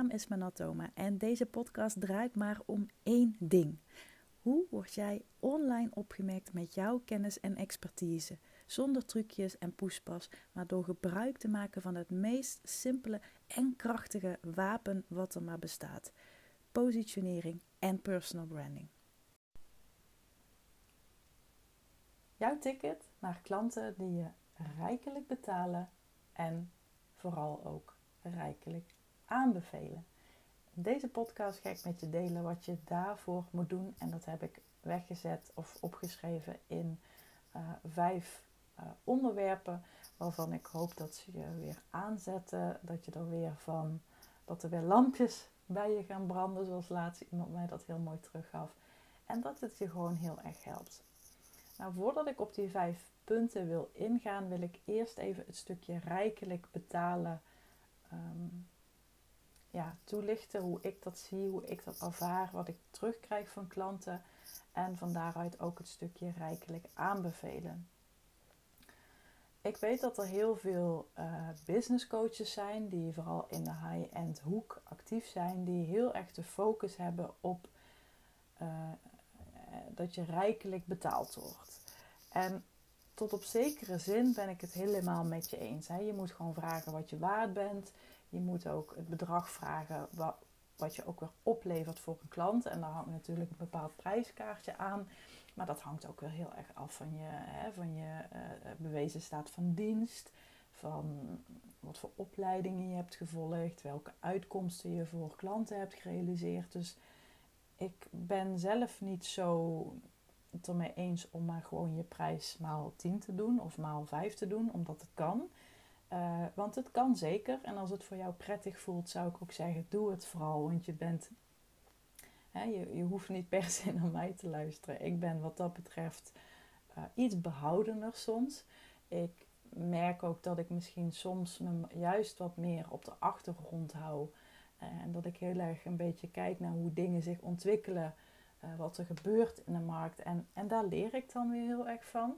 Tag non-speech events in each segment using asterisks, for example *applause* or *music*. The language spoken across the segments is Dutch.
naam is Manatoma en deze podcast draait maar om één ding. Hoe word jij online opgemerkt met jouw kennis en expertise? Zonder trucjes en poespas, maar door gebruik te maken van het meest simpele en krachtige wapen wat er maar bestaat: positionering en personal branding. Jouw ticket naar klanten die je rijkelijk betalen en vooral ook rijkelijk aanbevelen. In deze podcast ga ik met je delen wat je daarvoor moet doen. En dat heb ik weggezet of opgeschreven in uh, vijf uh, onderwerpen. Waarvan ik hoop dat ze je weer aanzetten. Dat je er weer van, dat er weer lampjes bij je gaan branden. Zoals laatst iemand mij dat heel mooi teruggaf. En dat het je gewoon heel erg helpt. Nou, voordat ik op die vijf punten wil ingaan, wil ik eerst even het stukje rijkelijk betalen um, ja, toelichten. Hoe ik dat zie, hoe ik dat ervaar, wat ik terugkrijg van klanten. En van daaruit ook het stukje rijkelijk aanbevelen. Ik weet dat er heel veel uh, business coaches zijn die vooral in de high-end hoek actief zijn, die heel erg de focus hebben op uh, dat je rijkelijk betaald wordt. En tot op zekere zin ben ik het helemaal met je eens. Je moet gewoon vragen wat je waard bent. Je moet ook het bedrag vragen wat, wat je ook weer oplevert voor een klant. En daar hangt natuurlijk een bepaald prijskaartje aan. Maar dat hangt ook weer heel erg af van je, hè, van je uh, bewezen staat van dienst. Van wat voor opleidingen je hebt gevolgd. Welke uitkomsten je voor klanten hebt gerealiseerd. Dus ik ben zelf niet zo het ermee eens om maar gewoon je prijs maal 10 te doen of maal 5 te doen, omdat het kan. Uh, want het kan zeker. En als het voor jou prettig voelt, zou ik ook zeggen: doe het vooral. Want je bent. Hè, je, je hoeft niet per se *laughs* naar mij te luisteren. Ik ben wat dat betreft uh, iets behoudener soms. Ik merk ook dat ik misschien soms me juist wat meer op de achtergrond hou. En dat ik heel erg een beetje kijk naar hoe dingen zich ontwikkelen. Wat er gebeurt in de markt. En, en daar leer ik dan weer heel erg van.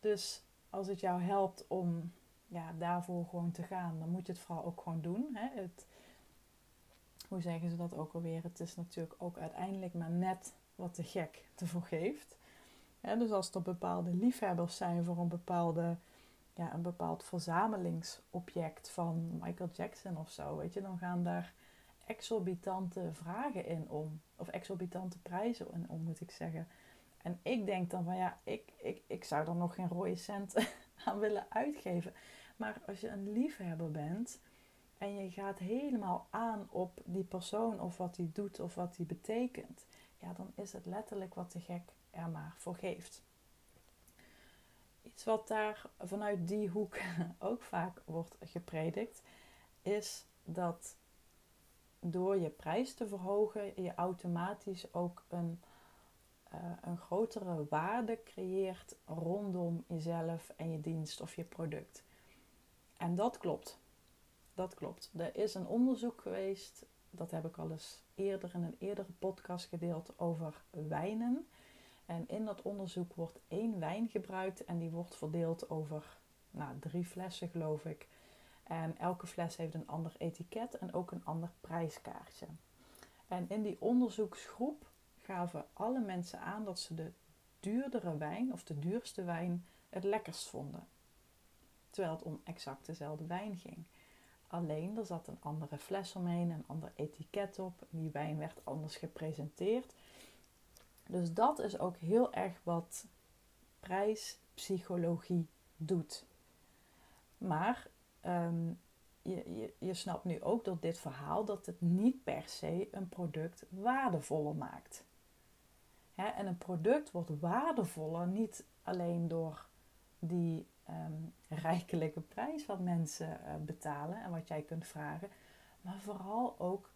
Dus als het jou helpt om ja, daarvoor gewoon te gaan, dan moet je het vooral ook gewoon doen. Hè? Het, hoe zeggen ze dat ook alweer? Het is natuurlijk ook uiteindelijk maar net wat de gek ervoor geeft. dus als er bepaalde liefhebbers zijn voor een, bepaalde, ja, een bepaald verzamelingsobject van Michael Jackson of zo, weet je, dan gaan daar exorbitante vragen in om. Of exorbitante prijzen in om, moet ik zeggen. En ik denk dan van ja, ik, ik, ik zou er nog geen rode cent *laughs* aan willen uitgeven. Maar als je een liefhebber bent en je gaat helemaal aan op die persoon of wat die doet of wat die betekent, ja, dan is het letterlijk wat de gek er maar voor geeft. Iets wat daar vanuit die hoek *laughs* ook vaak wordt gepredikt, is dat door je prijs te verhogen, je automatisch ook een, uh, een grotere waarde creëert rondom jezelf en je dienst of je product. En dat klopt. Dat klopt. Er is een onderzoek geweest, dat heb ik al eens eerder in een eerdere podcast gedeeld over wijnen. En in dat onderzoek wordt één wijn gebruikt en die wordt verdeeld over nou, drie flessen, geloof ik. En elke fles heeft een ander etiket en ook een ander prijskaartje. En in die onderzoeksgroep gaven alle mensen aan dat ze de duurdere wijn of de duurste wijn het lekkerst vonden. Terwijl het om exact dezelfde wijn ging. Alleen er zat een andere fles omheen, een ander etiket op. Die wijn werd anders gepresenteerd. Dus dat is ook heel erg wat prijspsychologie doet. Maar um, je, je, je snapt nu ook door dit verhaal dat het niet per se een product waardevoller maakt. en een product wordt waardevoller niet alleen door die um, rijkelijke prijs wat mensen uh, betalen en wat jij kunt vragen, maar vooral ook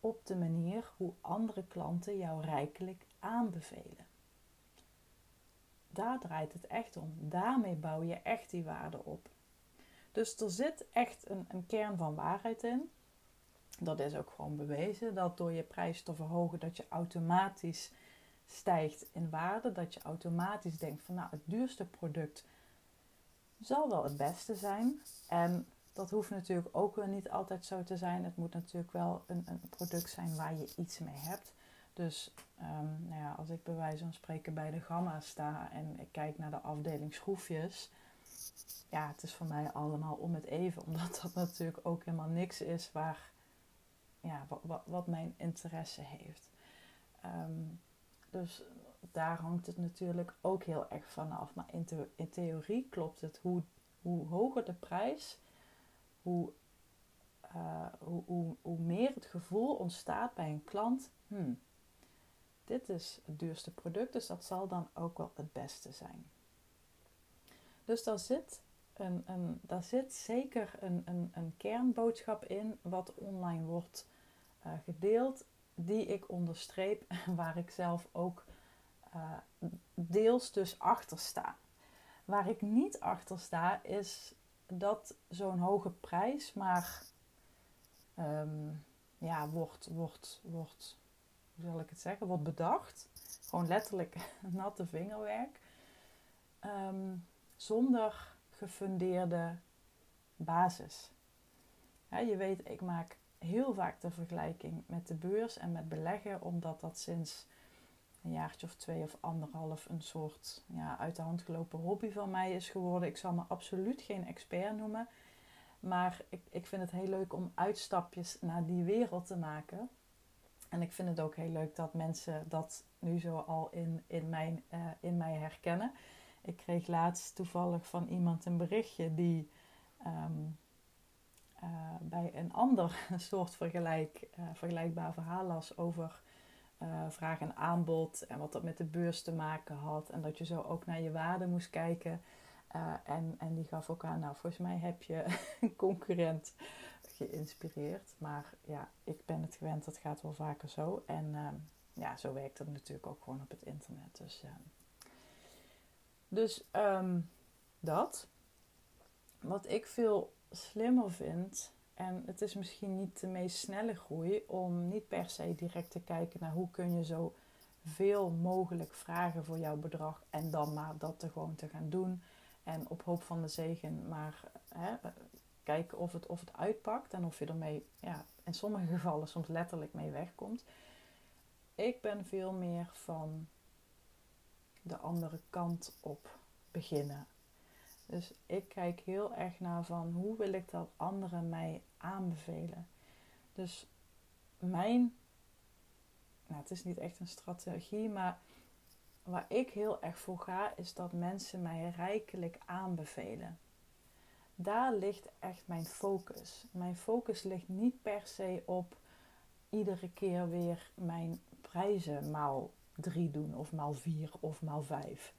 op de manier hoe andere klanten jou rijkelijk aanbevelen. Daar draait het echt om. Daarmee bouw je echt die waarde op. Dus er zit echt een, een kern van waarheid in. Dat is ook gewoon bewezen. Dat door je prijs te verhogen, dat je automatisch stijgt in waarde. Dat je automatisch denkt van nou, het duurste product zal wel het beste zijn. En dat hoeft natuurlijk ook niet altijd zo te zijn. Het moet natuurlijk wel een, een product zijn waar je iets mee hebt. Dus um, nou ja, als ik bij wijze van spreken bij de Gamma sta en ik kijk naar de afdeling schroefjes. Ja, het is voor mij allemaal om het even. *laughs* Omdat dat natuurlijk ook helemaal niks is waar, ja, wat, mijn interesse heeft. Um, dus daar hangt het natuurlijk ook heel erg vanaf. Maar in, theorie klopt het. Hoe, hoe hoger de prijs, hoe, uh, hoe, hoe, hoe, meer het gevoel ontstaat bij een klant. Hmm, dit is het duurste product, dus dat zal dan ook wel het beste zijn. Dus daar zit, een, een, daar zit zeker een, een, een kernboodschap in wat online wordt uh, gedeeld, die ik onderstreep, waar ik zelf ook uh, deels dus achter sta. Waar ik niet achter sta is dat zo'n hoge prijs maar um, ja, wordt, wordt, wordt, hoe zal ik het zeggen, wordt bedacht. Gewoon letterlijk *laughs* natte vingerwerk. Um, zonder gefundeerde basis. je weet, ik maak heel vaak de vergelijking met de beurs en met beleggen, omdat dat sinds een jaartje of twee of anderhalf een soort ja, uit de hand gelopen hobby van mij is geworden. Ik zal me absoluut geen expert noemen. Maar ik, ik vind het heel leuk om uitstapjes naar die wereld te maken. En ik vind het ook heel leuk dat mensen dat nu zo al in, in, mijn, uh, in mij herkennen. Ik kreeg laatst toevallig van iemand een berichtje die um, uh, bij een ander *laughs* soort vergelijk, uh, vergelijkbaar verhaal las over uh, vraag en aanbod en wat dat met de beurs te maken had. En dat je zo ook naar je waarde moest kijken. Uh, en, en die gaf ook aan, nou volgens mij heb je *laughs* een concurrent geïnspireerd. Maar ja, ik ben het gewend, dat gaat wel vaker zo. En uh, ja, zo werkt het natuurlijk ook gewoon op het internet. Dus, dus um, dat. Wat ik veel slimmer vind, en het is misschien niet de meest snelle groei om niet per se direct te kijken naar hoe kun je zo veel mogelijk vragen voor jouw bedrag en dan maar dat te gewoon te gaan doen. En op hoop van de zegen maar hè, kijken of het, of het uitpakt en of je ermee ja, in sommige gevallen soms letterlijk mee wegkomt. Ik ben veel meer van de andere kant op beginnen. Dus ik kijk heel erg naar van hoe wil ik dat anderen mij aanbevelen. Dus mijn, nou het is niet echt een strategie, maar waar ik heel erg voor ga, is dat mensen mij rijkelijk aanbevelen. Daar ligt echt mijn focus. Mijn focus ligt niet per se op iedere keer weer mijn prijzen maal drie doen, of maal vier, of maal vijf.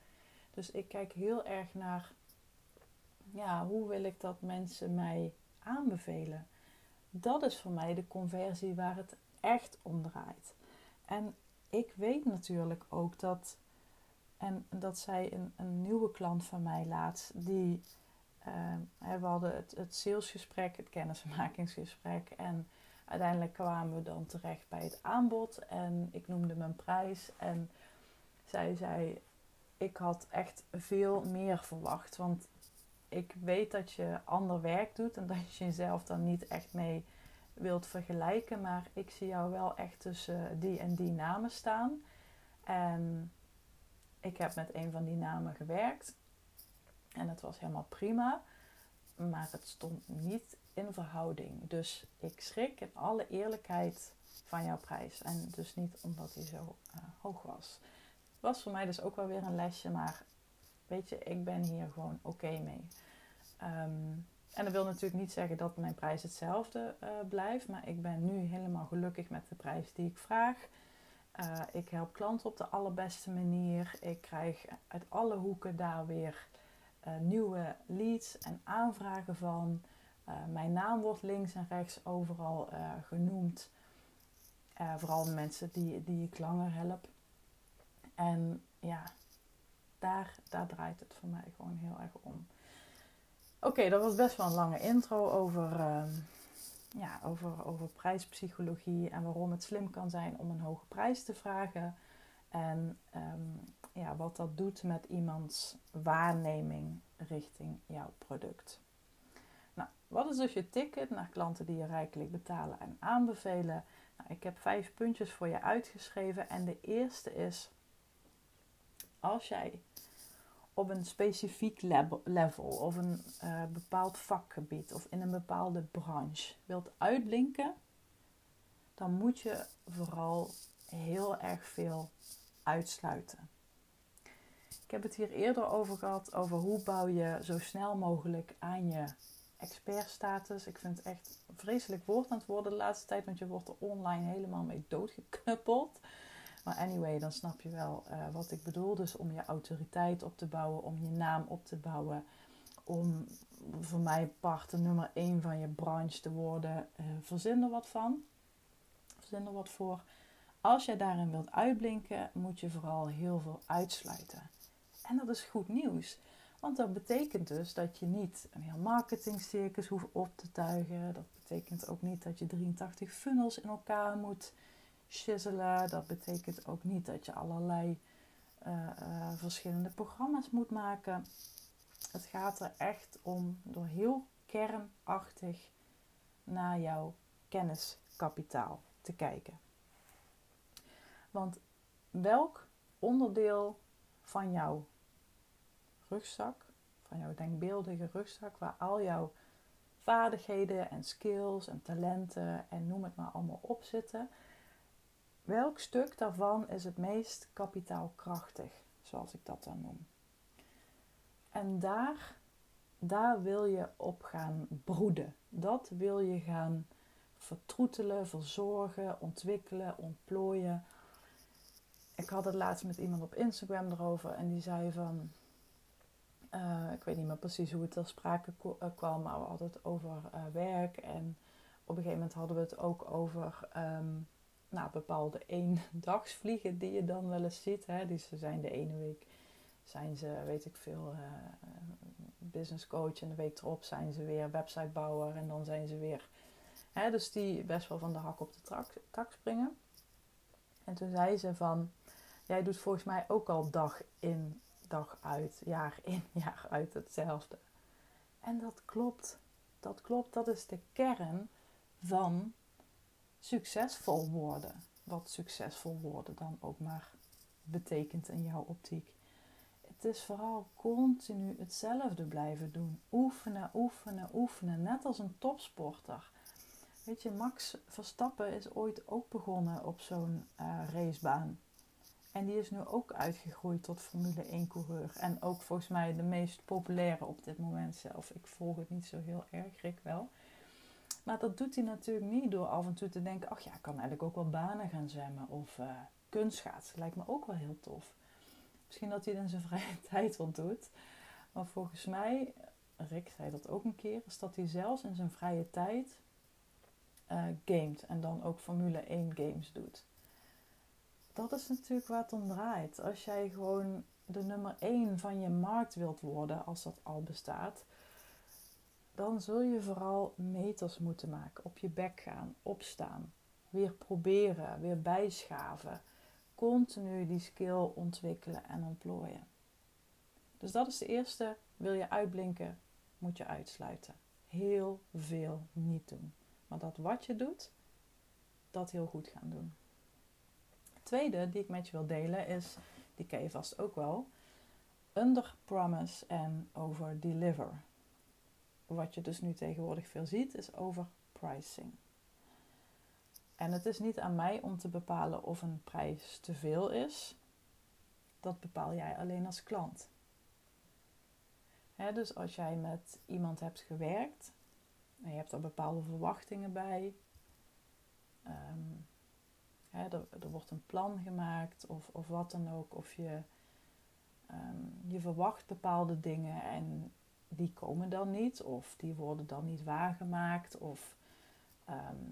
Dus ik kijk heel erg naar ja, hoe wil ik dat mensen mij aanbevelen? Dat is voor mij de conversie waar het echt om draait. En ik weet natuurlijk ook dat, en dat zei een, een nieuwe klant van mij laatst, die, uh, we hadden het, het salesgesprek, het kennismakingsgesprek en uiteindelijk kwamen we dan terecht bij het aanbod en ik noemde mijn prijs en zij zei, ik had echt veel meer verwacht, want ik weet dat je ander werk doet en *laughs* dat je jezelf dan niet echt mee wilt vergelijken. Maar ik zie jou wel echt tussen die en die namen staan. En ik heb met een van die namen gewerkt. En het was helemaal prima. Maar het stond niet in verhouding. Dus ik schrik in alle eerlijkheid van jouw prijs. En dus niet omdat hij zo uh, hoog was. Was voor mij dus ook wel weer een lesje. Maar weet je, ik ben hier gewoon oké mee. Um, en dat wil natuurlijk niet zeggen dat mijn prijs hetzelfde uh, blijft, maar ik ben nu helemaal gelukkig met de prijs die ik vraag. Uh, ik help klanten op de allerbeste manier. Ik krijg uit alle hoeken daar weer uh, nieuwe leads en aanvragen van. mijn naam wordt links en rechts overal genoemd. vooral mensen die, die ik langer help. En ja, daar, daar draait het voor mij gewoon heel erg om. Oké, dat was best wel een lange intro over, uh, ja, over, over prijspsychologie en waarom het slim kan zijn om een hoge prijs te vragen. En um, ja, wat dat doet met iemands waarneming richting jouw product. Nou, wat is dus je ticket naar klanten die je rijkelijk betalen en aanbevelen? Nou, ik heb vijf puntjes voor je uitgeschreven. En de eerste is: als jij op een specifiek level of een uh, bepaald vakgebied of in een bepaalde branche wilt uitblinken, dan moet je vooral heel erg veel uitsluiten. Ik heb het hier eerder over gehad, over hoe bouw je zo snel mogelijk aan je expertstatus. Ik vind het echt vreselijk woord aan het worden de laatste tijd, want je wordt er online helemaal mee doodgeknuppeld. Maar anyway, dan snap je wel uh, wat ik bedoel. Dus om je autoriteit op te bouwen, om je naam op te bouwen, om voor mij part nummer 1 van je branche te worden, uh, verzin er wat van. Verzin er wat voor. Als je daarin wilt uitblinken, moet je vooral heel veel uitsluiten. En dat is goed nieuws. Want dat betekent dus dat je niet een heel marketingcircus hoeft op te tuigen. Dat betekent ook niet dat je 83 funnels in elkaar moet shizzelen. Dat betekent ook niet dat je allerlei uh, uh, verschillende programma's moet maken. Het gaat er echt om door heel kernachtig naar jouw kenniskapitaal te kijken. Want welk onderdeel van jouw rugzak, van jouw denkbeeldige rugzak, waar al jouw vaardigheden en skills en talenten en noem het maar allemaal op zitten. Welk stuk daarvan is het meest kapitaalkrachtig, zoals ik dat dan noem? En daar, daar wil je op gaan broeden. Dat wil je gaan vertroetelen, verzorgen, ontwikkelen, ontplooien. Ik had het laatst met iemand op Instagram erover en die zei van uh, ik weet niet meer precies hoe het ter sprake eh, kwam, maar we hadden het over uh, werk. En op een gegeven moment hadden we het ook over um, nou, bepaalde eendagsvliegen *laughs* die je dan wel eens ziet. Hè. Dus ze zijn de ene week zijn ze, weet ik veel, uh, business coach. En de week erop zijn ze weer websitebouwer. En dan zijn ze weer... Hè, dus die best wel van de hak op de trak, tak springen. En toen zei ze van... Jij doet volgens mij ook al dag in, dag uit, jaar in, *laughs* jaar uit hetzelfde. En dat klopt. Dat klopt. Dat is de kern van succesvol worden. Wat succesvol worden dan ook maar betekent in jouw optiek. Het is vooral continu hetzelfde blijven doen. Oefenen, oefenen, oefenen. Net als een topsporter. Weet je, Max Verstappen is ooit ook begonnen op zo'n uh, racebaan. En die is nu ook uitgegroeid tot Formule 1 coureur. En ook volgens mij de meest populaire op dit moment zelf. Ik volg het niet zo heel erg, Rick wel. Maar dat doet hij natuurlijk niet door af en toe te denken: ach ja, ik kan eigenlijk ook wel banen gaan zwemmen. Of uh, kunstschaatsen lijkt me ook wel heel tof. Misschien dat hij het in zijn vrije *laughs* tijd wel doet. Maar volgens mij, Rick zei dat ook een keer, is dat hij zelfs in zijn vrije tijd uh, gamet. En dan ook Formule 1 games doet dat is natuurlijk waar het om draait. Als jij gewoon de nummer 1 van je markt wilt worden, als dat al bestaat, dan zul je vooral meters moeten maken. Op je bek gaan, opstaan, weer proberen, weer bijschaven. Continu die skill ontwikkelen en ontplooien. Dus dat is de eerste. Wil je uitblinken, moet je uitsluiten. Heel veel niet doen. Maar dat wat je doet, dat heel goed gaan doen tweede die ik met je wil delen is, die ken je vast ook wel, under promise en over deliver. Wat je dus nu tegenwoordig veel ziet is over pricing. En het is niet aan mij om te bepalen of een prijs te veel is. Dat bepaal jij alleen als klant. dus als jij met iemand hebt gewerkt en je hebt er bepaalde verwachtingen bij, um, er, er, wordt een plan gemaakt of, of wat dan ook. Of je, ehm, je verwacht bepaalde dingen en die komen dan niet. Of die worden dan niet waargemaakt. Of ehm,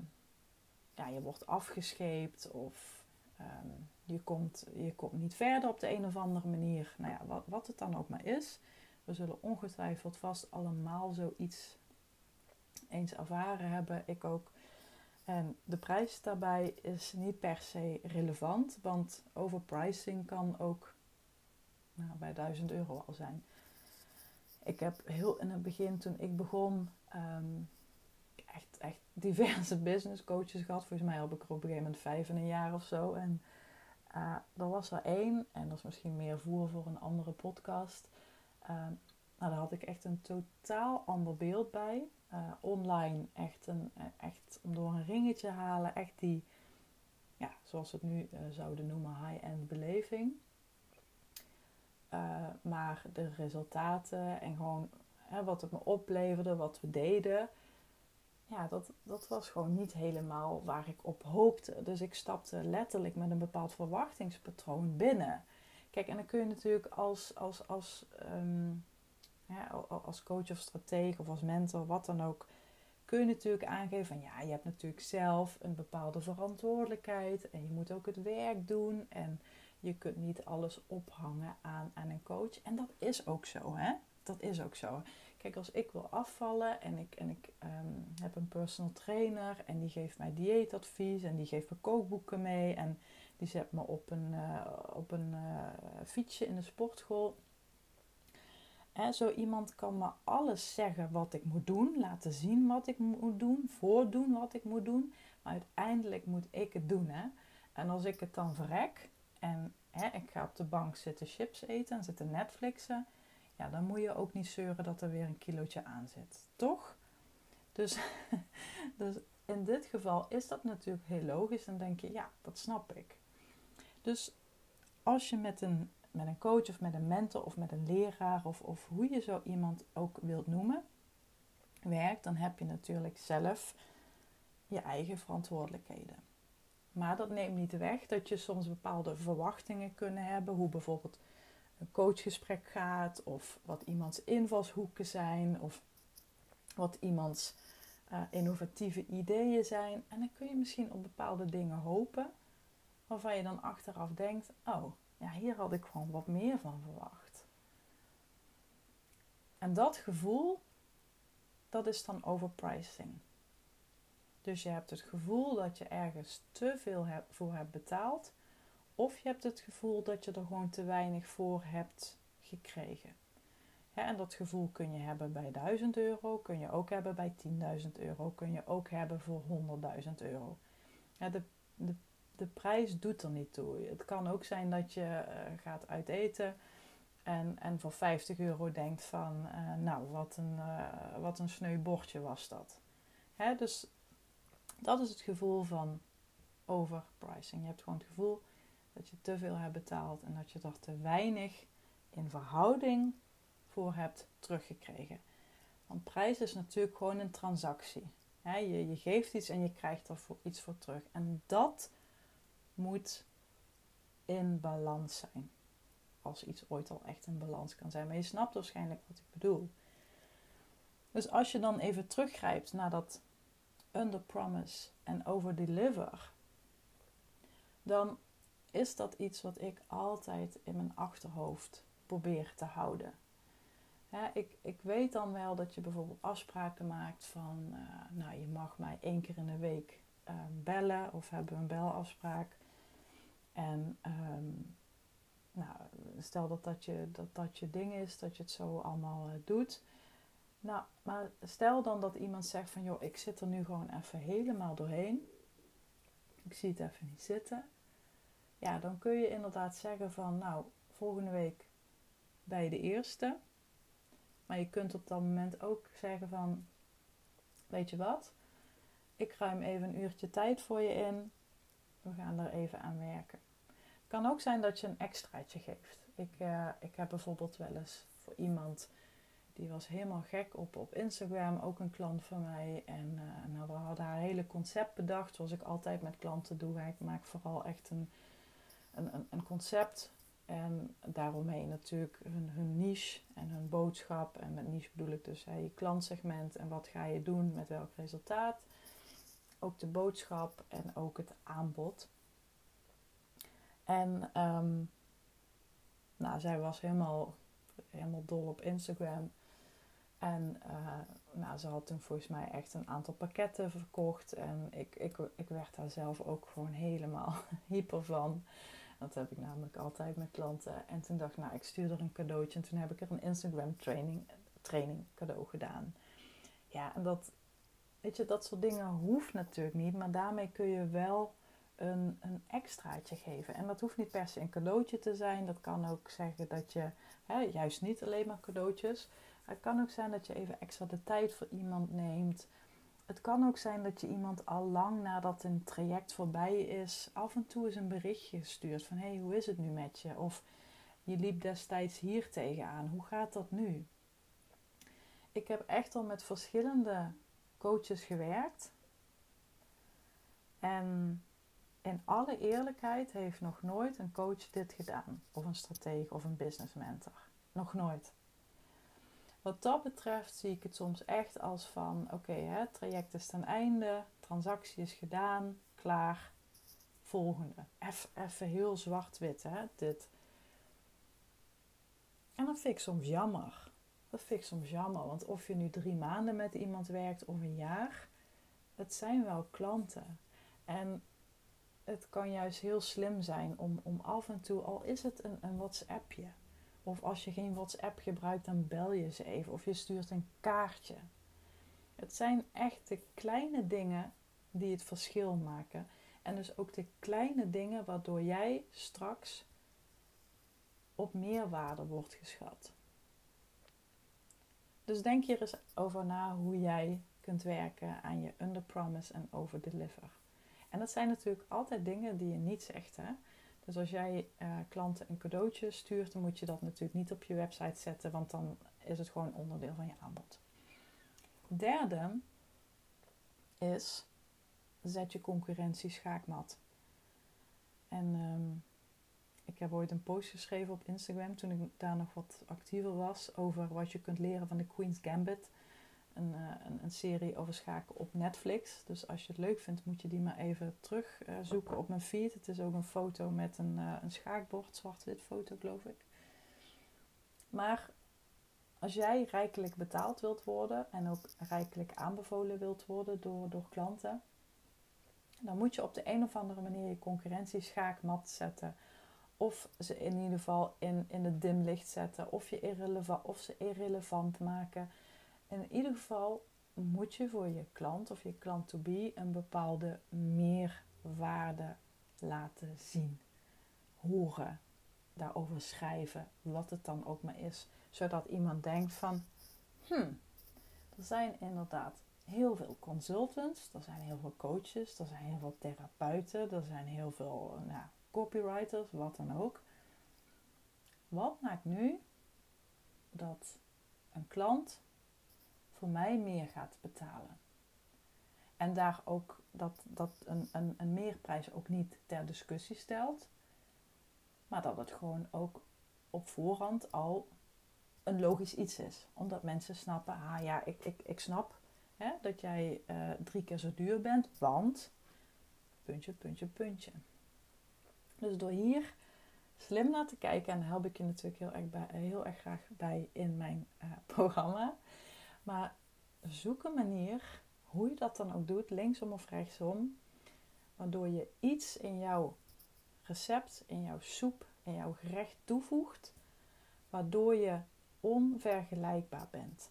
ja, je wordt afgescheept. Of ehm, je, komt, je komt niet verder op de een of andere manier. Nou ja, wat, wat het dan ook maar is. We zullen ongetwijfeld vast allemaal zoiets eens ervaren hebben. Ik ook en de prijs daarbij is niet per se relevant, want overpricing kan ook nou, bij 1000 euro al zijn. Ik heb heel in het begin, toen ik begon, ehm, echt, echt diverse *laughs* business coaches gehad. Volgens mij heb ik er op een gegeven moment vijf in een jaar of zo. En uh, er was er één, en dat is misschien meer voer voor een andere podcast. Uh, nou, daar had ik echt een totaal ander beeld bij. Uh, online echt, een, echt om door een ringetje halen, echt die, ja, zoals we het nu zouden noemen, high-end beleving. Maar de resultaten en gewoon hè, wat het me opleverde, wat we deden, ja, dat, dat was gewoon niet helemaal waar ik op hoopte. Dus ik stapte letterlijk met een bepaald verwachtingspatroon binnen. Kijk, en dan kun je natuurlijk als, als, als, um, als coach of strateeg of als mentor, wat dan ook, kun je natuurlijk aangeven van ja, je hebt natuurlijk zelf een bepaalde verantwoordelijkheid en je moet ook het werk doen en je kunt niet alles ophangen aan, aan een coach. En dat is ook zo, hè? Dat is ook zo. Kijk, als ik wil afvallen en ik, en ik ehm, heb een personal trainer en die geeft mij dieetadvies en die geeft me kookboeken mee en die zet me op een, uh, op een uh, fietsje in de sportschool. Zo iemand kan me alles zeggen wat ik moet doen, laten zien wat ik moet doen, voordoen wat ik moet doen. Maar uiteindelijk moet ik het doen. Hè? En als ik het dan verrek en hè, ik ga op de bank zitten chips eten en zitten Netflixen, ja, dan moet je ook niet zeuren dat er weer een kilootje aan zit. Toch? Dus, *laughs* dus in dit geval is dat natuurlijk heel logisch. Dan denk je, ja, dat snap ik. Dus als je met een, met een coach of met een mentor of met een leraar of, of hoe je zo iemand ook wilt noemen, werkt, dan heb je natuurlijk zelf je eigen verantwoordelijkheden. Maar dat neemt niet weg dat je soms bepaalde verwachtingen kunnen hebben, hoe bijvoorbeeld een coachgesprek gaat, of wat iemands invalshoeken zijn, of wat iemands uh, innovatieve ideeën zijn. En dan kun je misschien op bepaalde dingen hopen, waarvan je dan achteraf denkt: oh, ja, hier had ik gewoon wat meer van verwacht. En dat gevoel, dat is dan overpricing. Dus je hebt het gevoel dat je ergens te veel voor hebt betaald of je hebt het gevoel dat je er gewoon te weinig voor hebt gekregen. en dat gevoel kun je hebben bij 1000 euro, kun je ook hebben bij 10.000 euro, kun je ook hebben voor 100.000 euro. de, de, de prijs doet er niet toe. Het kan ook zijn dat je uh, gaat uiteten en, en voor 50 euro denkt van, uh, nou, wat een, uh, wat een sneu bordje was dat. dus dat is het gevoel van overpricing. Je hebt gewoon het gevoel, dat je te veel hebt betaald en dat je er te weinig in verhouding voor hebt teruggekregen. Want prijs is natuurlijk gewoon een transactie. je, geeft iets en je krijgt er voor iets voor terug. En dat moet in balans zijn. Als iets ooit al echt in balans kan zijn. Maar je snapt waarschijnlijk wat ik bedoel. Dus als je dan even teruggrijpt naar dat under promise en over deliver, dan is dat iets wat ik altijd in mijn achterhoofd probeer te houden. ik, ik weet dan wel dat je bijvoorbeeld afspraken maakt van, uh, nou je mag mij één keer in de week uh, bellen of hebben we een belafspraak. En um, nou, stel dat dat, je, dat dat je ding is, dat je het zo allemaal uh, doet. Nou, maar stel dan dat iemand zegt van, joh, ik zit er nu gewoon even helemaal doorheen. Ik zie het even niet zitten ja, dan kun je inderdaad zeggen van, nou, volgende week bij de eerste. Maar je kunt op dat moment ook zeggen van, weet je wat, ik ruim even een uurtje tijd voor je in. We gaan er even aan werken. Het kan ook zijn dat je een extraatje geeft. Ik, uh, ik heb bijvoorbeeld wel eens voor iemand die was helemaal gek op, op Instagram, ook een klant van mij. En uh, nou, we hadden haar hele concept bedacht, zoals ik altijd met klanten doe. Ik maak vooral echt een een, een, concept. En daaromheen natuurlijk hun, hun niche en hun boodschap. En met niche bedoel ik dus hey, je klantsegment en wat ga je doen met welk resultaat. Ook de boodschap en ook het aanbod. En um, nou, zij was helemaal, helemaal dol op Instagram. En uh, nou, ze had toen volgens mij echt een aantal pakketten verkocht. En ik, ik, ik werd daar zelf ook gewoon helemaal *laughs* hyper van. Dat heb ik namelijk altijd met klanten. En toen dacht ik, nou, ik stuur er een cadeautje. En toen heb ik er een Instagram training, training cadeau gedaan. Ja, en dat, weet je, dat soort dingen hoeft natuurlijk niet, maar daarmee kun je wel een, een extraatje geven. En dat hoeft niet per se een cadeautje te zijn. Dat kan ook zeggen dat je, hè, juist niet alleen maar cadeautjes. Het kan ook zijn dat je even extra de tijd voor iemand neemt. Het kan ook zijn dat je iemand al lang nadat een traject voorbij is, af en toe eens een berichtje stuurt van hé, hey, hoe is het nu met je? Of je liep destijds hier tegenaan, hoe gaat dat nu? Ik heb echt al met verschillende coaches gewerkt. En in alle eerlijkheid heeft nog nooit een coach dit gedaan. Of een stratege of een business mentor. Nog nooit. Wat dat betreft zie ik het soms echt als van: oké, het traject is ten einde, transactie is gedaan, klaar, volgende. Even heel zwart-wit, hè, dit. En dat vind ik soms jammer. Dat vind ik soms jammer, want of je nu drie maanden met iemand werkt of een jaar, het zijn wel klanten. En het kan juist heel slim zijn om, om af en toe, al is het een, een WhatsAppje, of als je geen WhatsApp gebruikt, dan bel je ze even, of je stuurt een kaartje. Het zijn echt de kleine dingen die het verschil maken. En dus ook de kleine dingen waardoor jij straks op meerwaarde wordt geschat. Dus denk hier eens over na hoe jij kunt werken aan je under promise en over deliver. En dat zijn natuurlijk altijd dingen die je niet zegt. Hè? Dus als jij uh, klanten een cadeautje stuurt, dan moet je dat natuurlijk niet op je website zetten, want dan is het gewoon onderdeel van je aanbod. Derde is zet je concurrentie schaakmat. En um, ik heb ooit een post geschreven op Instagram toen ik daar nog wat actiever was over wat je kunt leren van de Queen's Gambit. Een, uh, een, een, serie over schaken op Netflix. Dus als je het leuk vindt, moet je die maar even terugzoeken zoeken op mijn feed. Het is ook een foto met een, uh, een schaakbord, zwart-wit foto geloof ik. Maar als jij rijkelijk betaald wilt worden en ook rijkelijk aanbevolen wilt worden door, door klanten, dan moet je op de een of andere manier je concurrentie schaakmat zetten of ze in ieder geval in, in het dim licht zetten. Of, je irrelevant, of ze irrelevant maken. In ieder geval moet je voor je klant of je klant to be een bepaalde meerwaarde laten zien. Horen. Daarover schrijven. Wat het dan ook maar is. Zodat iemand denkt van... Hmm, er zijn inderdaad heel veel consultants. Er zijn heel veel coaches. Er zijn heel veel therapeuten. Er zijn heel veel... Nou, copywriters, wat dan ook. Wat maakt nu dat een klant voor mij meer gaat betalen? En daar ook dat, dat een, een, een meerprijs ook niet ter discussie stelt, maar dat het gewoon ook op voorhand al een logisch iets is. Omdat mensen snappen, ah ja, ik, ik, ik snap hè, dat jij uh, drie keer zo duur bent, want puntje, puntje, puntje. Dus door hier slim naar te kijken, en daar help ik je natuurlijk heel erg, bij, heel erg graag bij in mijn uh, programma. Maar zoek een manier, hoe je dat dan ook doet, linksom of rechtsom, waardoor je iets in jouw recept, in jouw soep, in jouw gerecht toevoegt, waardoor je onvergelijkbaar bent.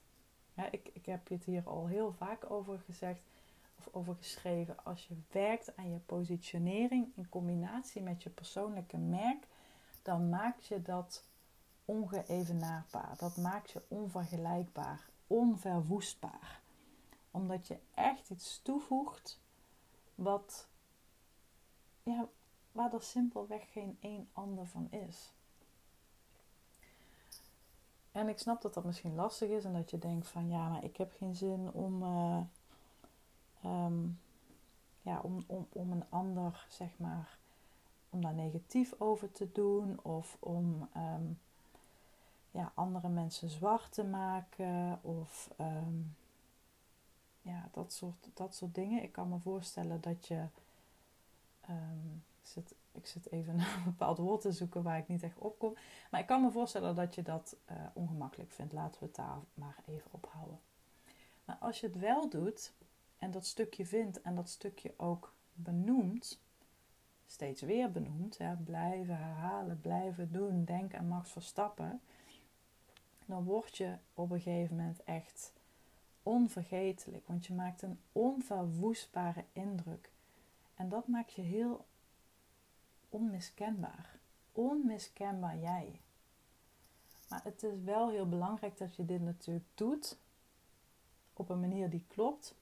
Ik, ik heb het hier al heel vaak over gezegd of over geschreven. Als je werkt aan je positionering in combinatie met je persoonlijke merk, dan maak je dat ongeëvenaarbaar. Dat maakt je onvergelijkbaar, onverwoestbaar. Omdat je echt iets toevoegt wat, ja, waar er simpelweg geen één ander van is. En ik snap dat dat misschien lastig is en dat je denkt van ja, maar ik heb geen zin om, uh, um, ja, om, om, om een ander, zeg maar, om daar negatief over te doen of om um, ja, andere mensen zwart te maken of um, ja, dat soort, dat soort dingen. Ik kan me voorstellen dat je. ik, zit, ik zit even naar *laughs* een bepaald woord te zoeken waar ik niet echt op kom. Maar ik kan me voorstellen dat je dat uh, ongemakkelijk vindt. Laten we het daar maar even op houden. Maar als je het wel doet, en dat stukje vindt en dat stukje ook benoemt, steeds weer benoemt, hè, blijven herhalen, blijven doen, denken en Max Verstappen, dan word je op een gegeven moment echt onvergetelijk. Want je maakt een onverwoestbare indruk. En dat maakt je heel onmiskenbaar. Onmiskenbaar jij. Maar het is wel heel belangrijk dat je dit natuurlijk doet op een manier die klopt.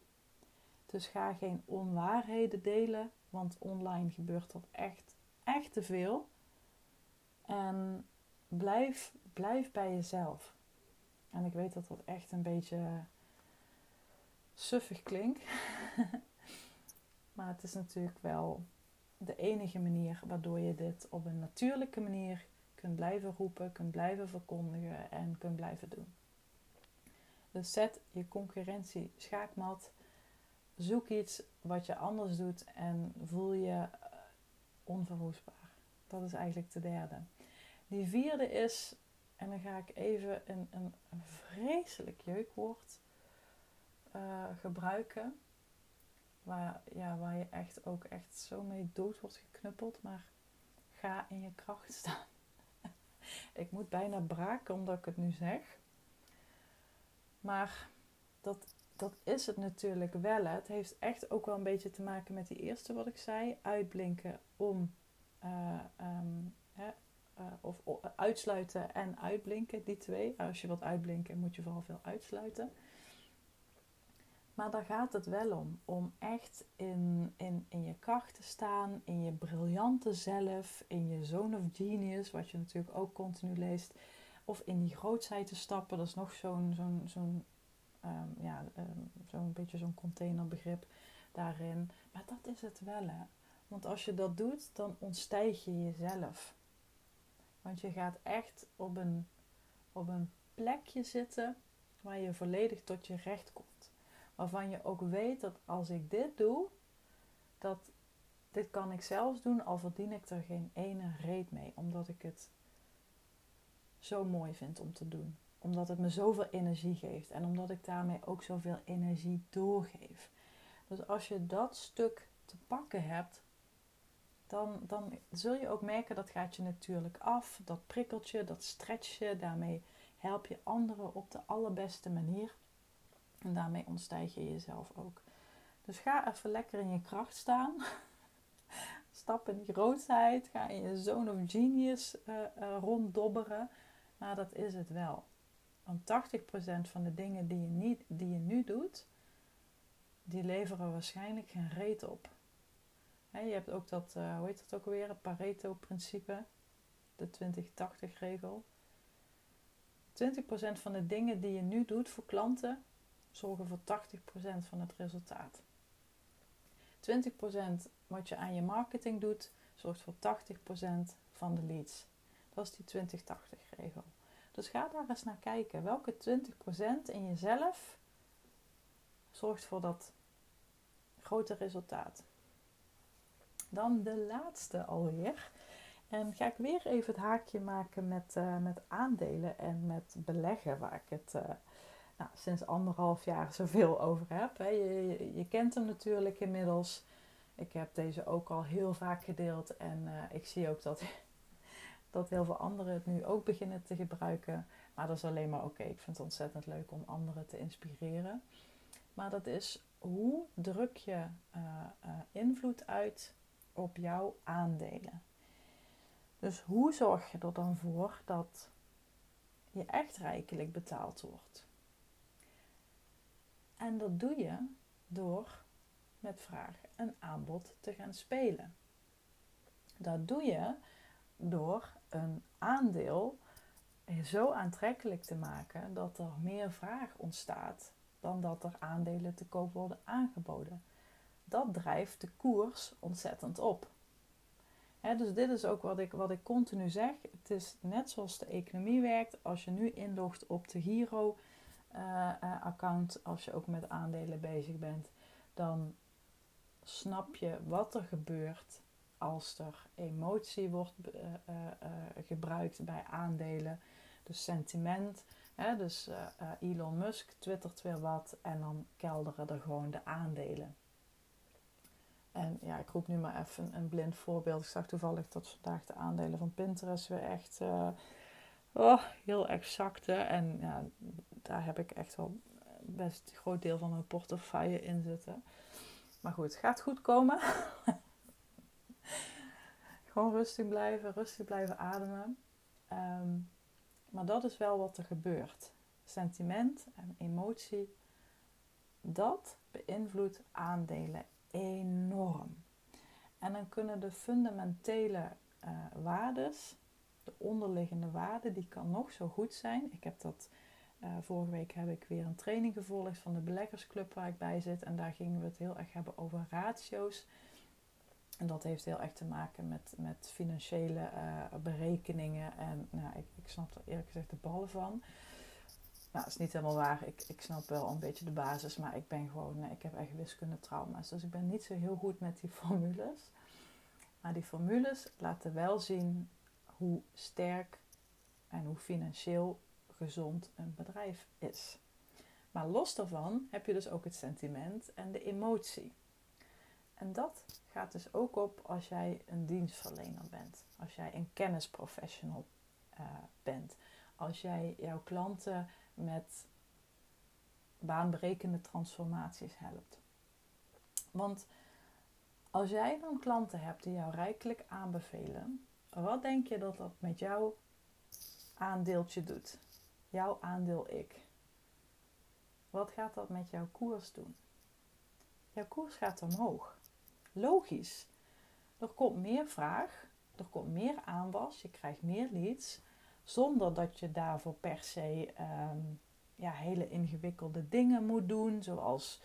Dus ga geen onwaarheden delen, want online gebeurt er echt, echt te veel. En blijf, blijf bij jezelf. En ik weet dat dat echt een beetje suffig klinkt. *laughs* maar het is natuurlijk wel de enige manier waardoor je dit op een natuurlijke manier kunt blijven roepen, kunt blijven verkondigen en kunt blijven doen. Dus zet je concurrentie schaakmat. Zoek iets wat je anders doet en voel je eh, onverwoestbaar. Dat is eigenlijk de derde. Die vierde is, en dan ga ik even een, een, vreselijk jeukwoord uh, gebruiken. Waar, ja, waar je echt ook echt zo mee dood wordt geknuppeld. Maar ga in je kracht *laughs* staan. ik moet bijna braken omdat ik het nu zeg. Maar dat, dat is het natuurlijk wel. Het heeft echt ook wel een beetje te maken met die eerste wat ik zei. Uitblinken om uh, hè, uh, of uitsluiten en uitblinken, die twee. Als je wilt uitblinken moet je vooral veel uitsluiten. Maar daar gaat het wel om. Om echt in, in, in je kracht te staan, in je briljante zelf, in je zone of genius, wat je natuurlijk ook continu leest. Of in die grootheid te stappen, dat is nog zo'n zo'n zo'n um, ja, um, zo'n beetje zo'n containerbegrip daarin. Maar dat is het wel hè. Want als je dat doet, dan ontstijg je jezelf. Want je gaat echt op een, op een plekje zitten waar je volledig tot je recht komt. Waarvan je ook weet dat als ik dit doe, dat dit kan ik zelfs doen, al verdien ik er geen ene reet mee. Omdat ik het zo mooi vind om te doen. Omdat het me zoveel energie geeft. En omdat ik daarmee ook zoveel energie doorgeef. Dus als je dat stuk te pakken hebt, dan, dan zul je ook merken dat gaat je natuurlijk af. Dat prikkelt je, dat stretch je. Daarmee help je anderen op de allerbeste manier. En daarmee ontstijg je jezelf ook. Dus ga even lekker in je kracht staan. *laughs* Stap in die grootheid. Ga in je zone of genius uh, uh, ronddobberen. Maar dat is het wel. Want 80% van de dingen die je, niet, die je nu doet, die leveren waarschijnlijk geen reet op. je hebt ook dat, uh, hoe heet dat ook alweer, het Pareto-principe, de 20-80-regel. 20% van de dingen die je nu doet voor klanten, zorgen voor 80% van het resultaat. 20% wat je aan je marketing doet, zorgt voor 80% van de leads. Dat is die 20-80 regel. Dus ga daar eens naar kijken. Welke 20% in jezelf zorgt voor dat grote resultaat? Dan de laatste alweer. En ga ik weer even het haakje maken met, uh, met aandelen en met beleggen, waar ik het uh, nou, sinds anderhalf jaar zoveel over heb. Je, je, kent hem natuurlijk inmiddels. Ik heb deze ook al heel vaak gedeeld en uh, ik zie ook dat, *laughs* dat heel veel anderen het nu ook beginnen te gebruiken. Maar dat is alleen maar oké. Ik vind het ontzettend leuk om anderen te inspireren. Maar dat is hoe druk je invloed uit op jouw aandelen. Dus hoe zorg je er dan voor dat je echt rijkelijk betaald wordt? En dat doe je door met vraag en aanbod te gaan spelen. Dat doe je door een aandeel zo aantrekkelijk te maken dat er meer vraag ontstaat dan dat er aandelen te koop worden aangeboden. Dat drijft de koers ontzettend op. dus dit is ook wat ik, wat ik continu zeg. Het is net zoals de economie werkt. Als je nu inlogt op de Giro, uh, account, als je ook met aandelen bezig bent, dan snap je wat er gebeurt als er emotie wordt uh, gebruikt bij aandelen. Dus sentiment. Dus Elon Musk twittert weer wat en dan kelderen er gewoon de aandelen. En ja, ik roep nu maar even een blind voorbeeld. Ik zag toevallig dat vandaag de aandelen van Pinterest weer echt oh, heel exacte. En ja, daar heb ik echt wel best een groot deel van mijn portefeuille in zitten. Maar goed, het gaat goed komen. *laughs* Gewoon rustig blijven, rustig blijven ademen. Ehm, maar dat is wel wat er gebeurt. Sentiment en emotie, dat beïnvloedt aandelen enorm. En dan kunnen de fundamentele uh, waardes, de onderliggende waarden, die kan nog zo goed zijn. Ik heb dat, uh, vorige week heb ik weer een training gevolgd van de beleggersclub waar ik bij zit. En daar gingen we het heel erg hebben over ratio's. En dat heeft heel erg te maken met, met financiële uh, berekeningen. En nou, ik, ik snap er eerlijk gezegd de ballen van. Nou, dat is niet helemaal waar. Ik, ik snap wel een beetje de basis, maar ik ben gewoon, ik heb echt wiskunde trauma's. Dus ik ben niet zo heel goed met die *laughs* formules. Maar die formules laten wel zien hoe sterk en hoe financieel gezond een bedrijf is. Maar los daarvan heb je dus ook het sentiment en de emotie. En dat gaat dus ook op als jij een dienstverlener bent, als jij een kennisprofessional uh, bent, als jij jouw klanten met baanbrekende transformaties helpt. Want als jij dan klanten hebt die jou rijkelijk aanbevelen, wat denk je dat dat met jouw aandeeltje doet? Jouw aandeel ik. Wat gaat dat met jouw koers doen? Jouw koers gaat omhoog. Logisch. Er komt meer vraag, er komt meer aanwas, je krijgt meer leads, zonder dat je daarvoor per se ehm, ja, hele ingewikkelde dingen moet doen, zoals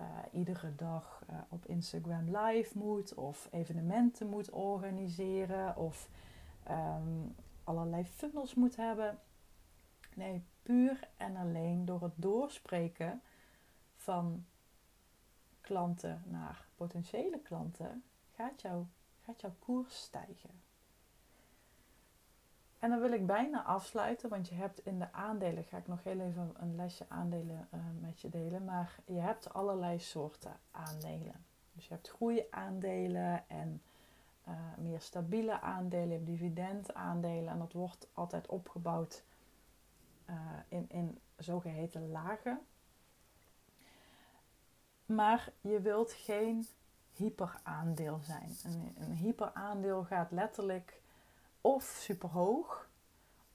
uh, iedere dag uh, op Instagram live moet of evenementen moet organiseren of um, allerlei funnels moet hebben. Nee, puur en alleen door het doorspreken van klanten naar potentiële klanten gaat, jou, gaat jouw koers stijgen. En dan wil ik bijna afsluiten, want je hebt in de aandelen, ga ik nog heel even een lesje aandelen uh, met je delen, maar je hebt allerlei soorten aandelen. Dus je hebt groeiaandelen en uh, meer stabiele aandelen, je hebt dividendaandelen en dat wordt altijd opgebouwd uh, in, in zogeheten lagen. Maar je wilt geen hyperaandeel zijn. Een, een hyperaandeel gaat letterlijk of super hoog,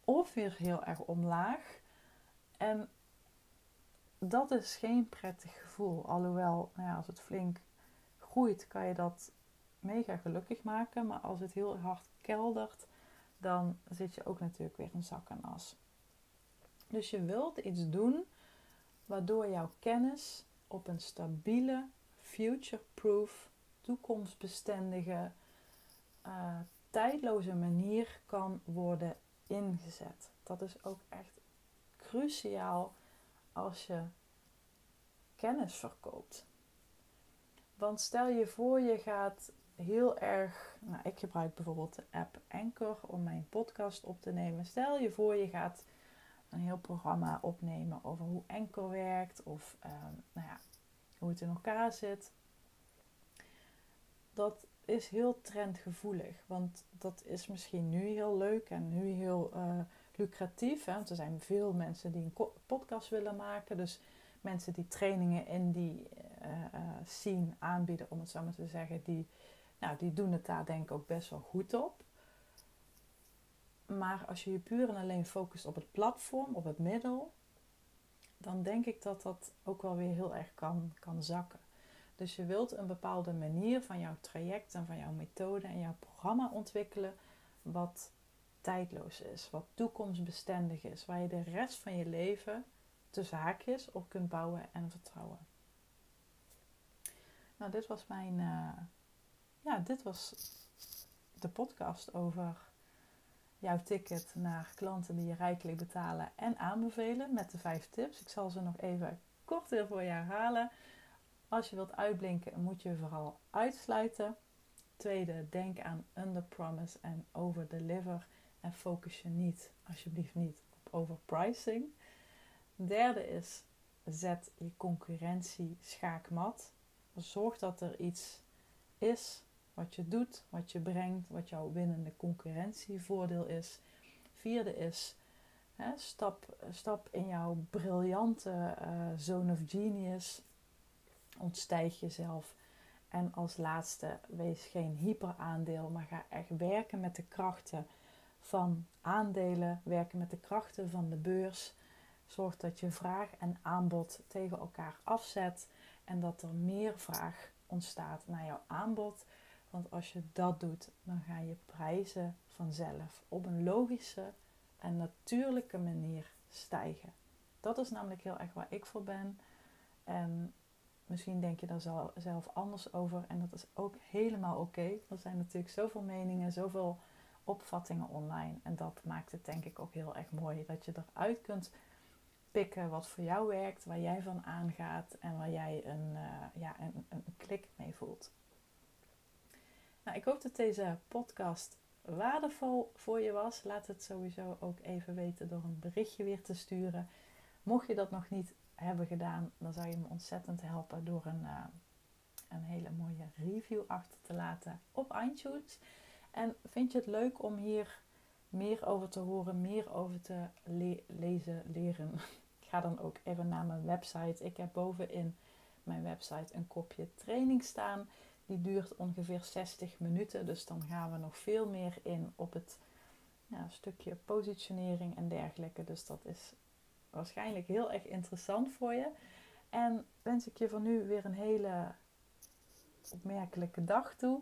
of weer heel erg omlaag. En dat is geen prettig gevoel. Alhoewel, nou ja, als het flink groeit, kan je dat mega gelukkig maken. Maar als het heel hard keldert, dan zit je ook natuurlijk weer een zak en as. Dus je wilt iets doen waardoor jouw kennis op een stabiele, future-proof, toekomstbestendige, uh, tijdloze manier kan worden ingezet. Dat is ook echt cruciaal als je kennis verkoopt. Want stel je voor, je gaat heel erg. Nou, ik gebruik bijvoorbeeld de app Anchor om mijn podcast op te nemen. Stel je voor, je gaat een heel programma opnemen over hoe Anchor werkt of ehm, nou ja, hoe het in elkaar zit. Dat is heel trendgevoelig. Want dat is misschien nu heel leuk en nu heel uh, lucratief. Hè? Want er zijn veel mensen die een podcast willen maken. Dus mensen die trainingen in die uh, scene aanbieden, om het zo maar te zeggen, die, nou, die doen het daar denk ik ook best wel goed op. Maar als je je puur en alleen focust op het platform, op het middel, dan denk ik dat dat ook wel weer heel erg kan, kan zakken. Dus je wilt een bepaalde manier van jouw traject en van jouw methode en jouw programma ontwikkelen wat tijdloos is, wat toekomstbestendig is, waar je de rest van je leven tussen haakjes op kunt bouwen en vertrouwen. Nou, dit was mijn, uh, ja, dit was de podcast over jouw ticket naar klanten die je rijkelijk betalen en aanbevelen met de vijf tips. Ik zal ze nog even kort weer voor je herhalen. Als je wilt uitblinken, moet je vooral uitsluiten. Tweede, denk aan under promise en over deliver. En focus je niet, alsjeblieft niet, op overpricing. Derde is, zet je concurrentie schaakmat. Zorg dat er iets is wat je doet, wat je brengt, wat jouw winnende concurrentievoordeel is. Vierde is, Hè, stap, stap in jouw briljante uh, zone of genius. Ontstijg jezelf. En als laatste, wees geen hyperaandeel, maar ga echt werken met de krachten van aandelen, werken met de krachten van de beurs. Zorg dat je vraag en aanbod tegen elkaar afzet en dat er meer vraag ontstaat naar jouw aanbod. Want als je dat doet, dan ga je prijzen vanzelf op een logische en natuurlijke manier stijgen. Dat is namelijk heel erg waar ik voor ben. En misschien denk je daar zelf anders over. En dat is ook helemaal oké. Er zijn natuurlijk zoveel meningen, zoveel opvattingen online. En dat maakt het denk ik ook heel erg mooi. Dat je eruit kunt pikken wat voor jou werkt, waar jij van aangaat en waar jij een, uh, ja, een, een klik mee voelt. Nou, ik hoop dat deze podcast waardevol voor je was. Laat het sowieso ook even weten door een berichtje weer te sturen. Mocht je dat nog niet hebben gedaan, dan zou je me ontzettend helpen door een, uh, een hele mooie review achter te laten op iTunes. En vind je het leuk om hier meer over te horen, meer over te lezen, leren? *laughs* Ga dan ook even naar mijn website. Ik heb bovenin mijn website een kopje training staan. Die duurt ongeveer 60 minuten. Dus dan gaan we nog veel meer in op het ja, stukje positionering en dergelijke. Dus dat is waarschijnlijk heel erg interessant voor je. En wens ik je voor nu weer een hele opmerkelijke dag toe.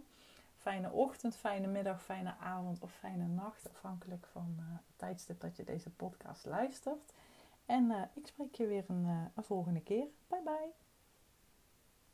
Fijne ochtend, fijne middag, fijne avond of fijne nacht. Afhankelijk van uh, het tijdstip dat je deze podcast luistert. En uh, ik spreek je weer een, uh, een volgende keer. Bye bye.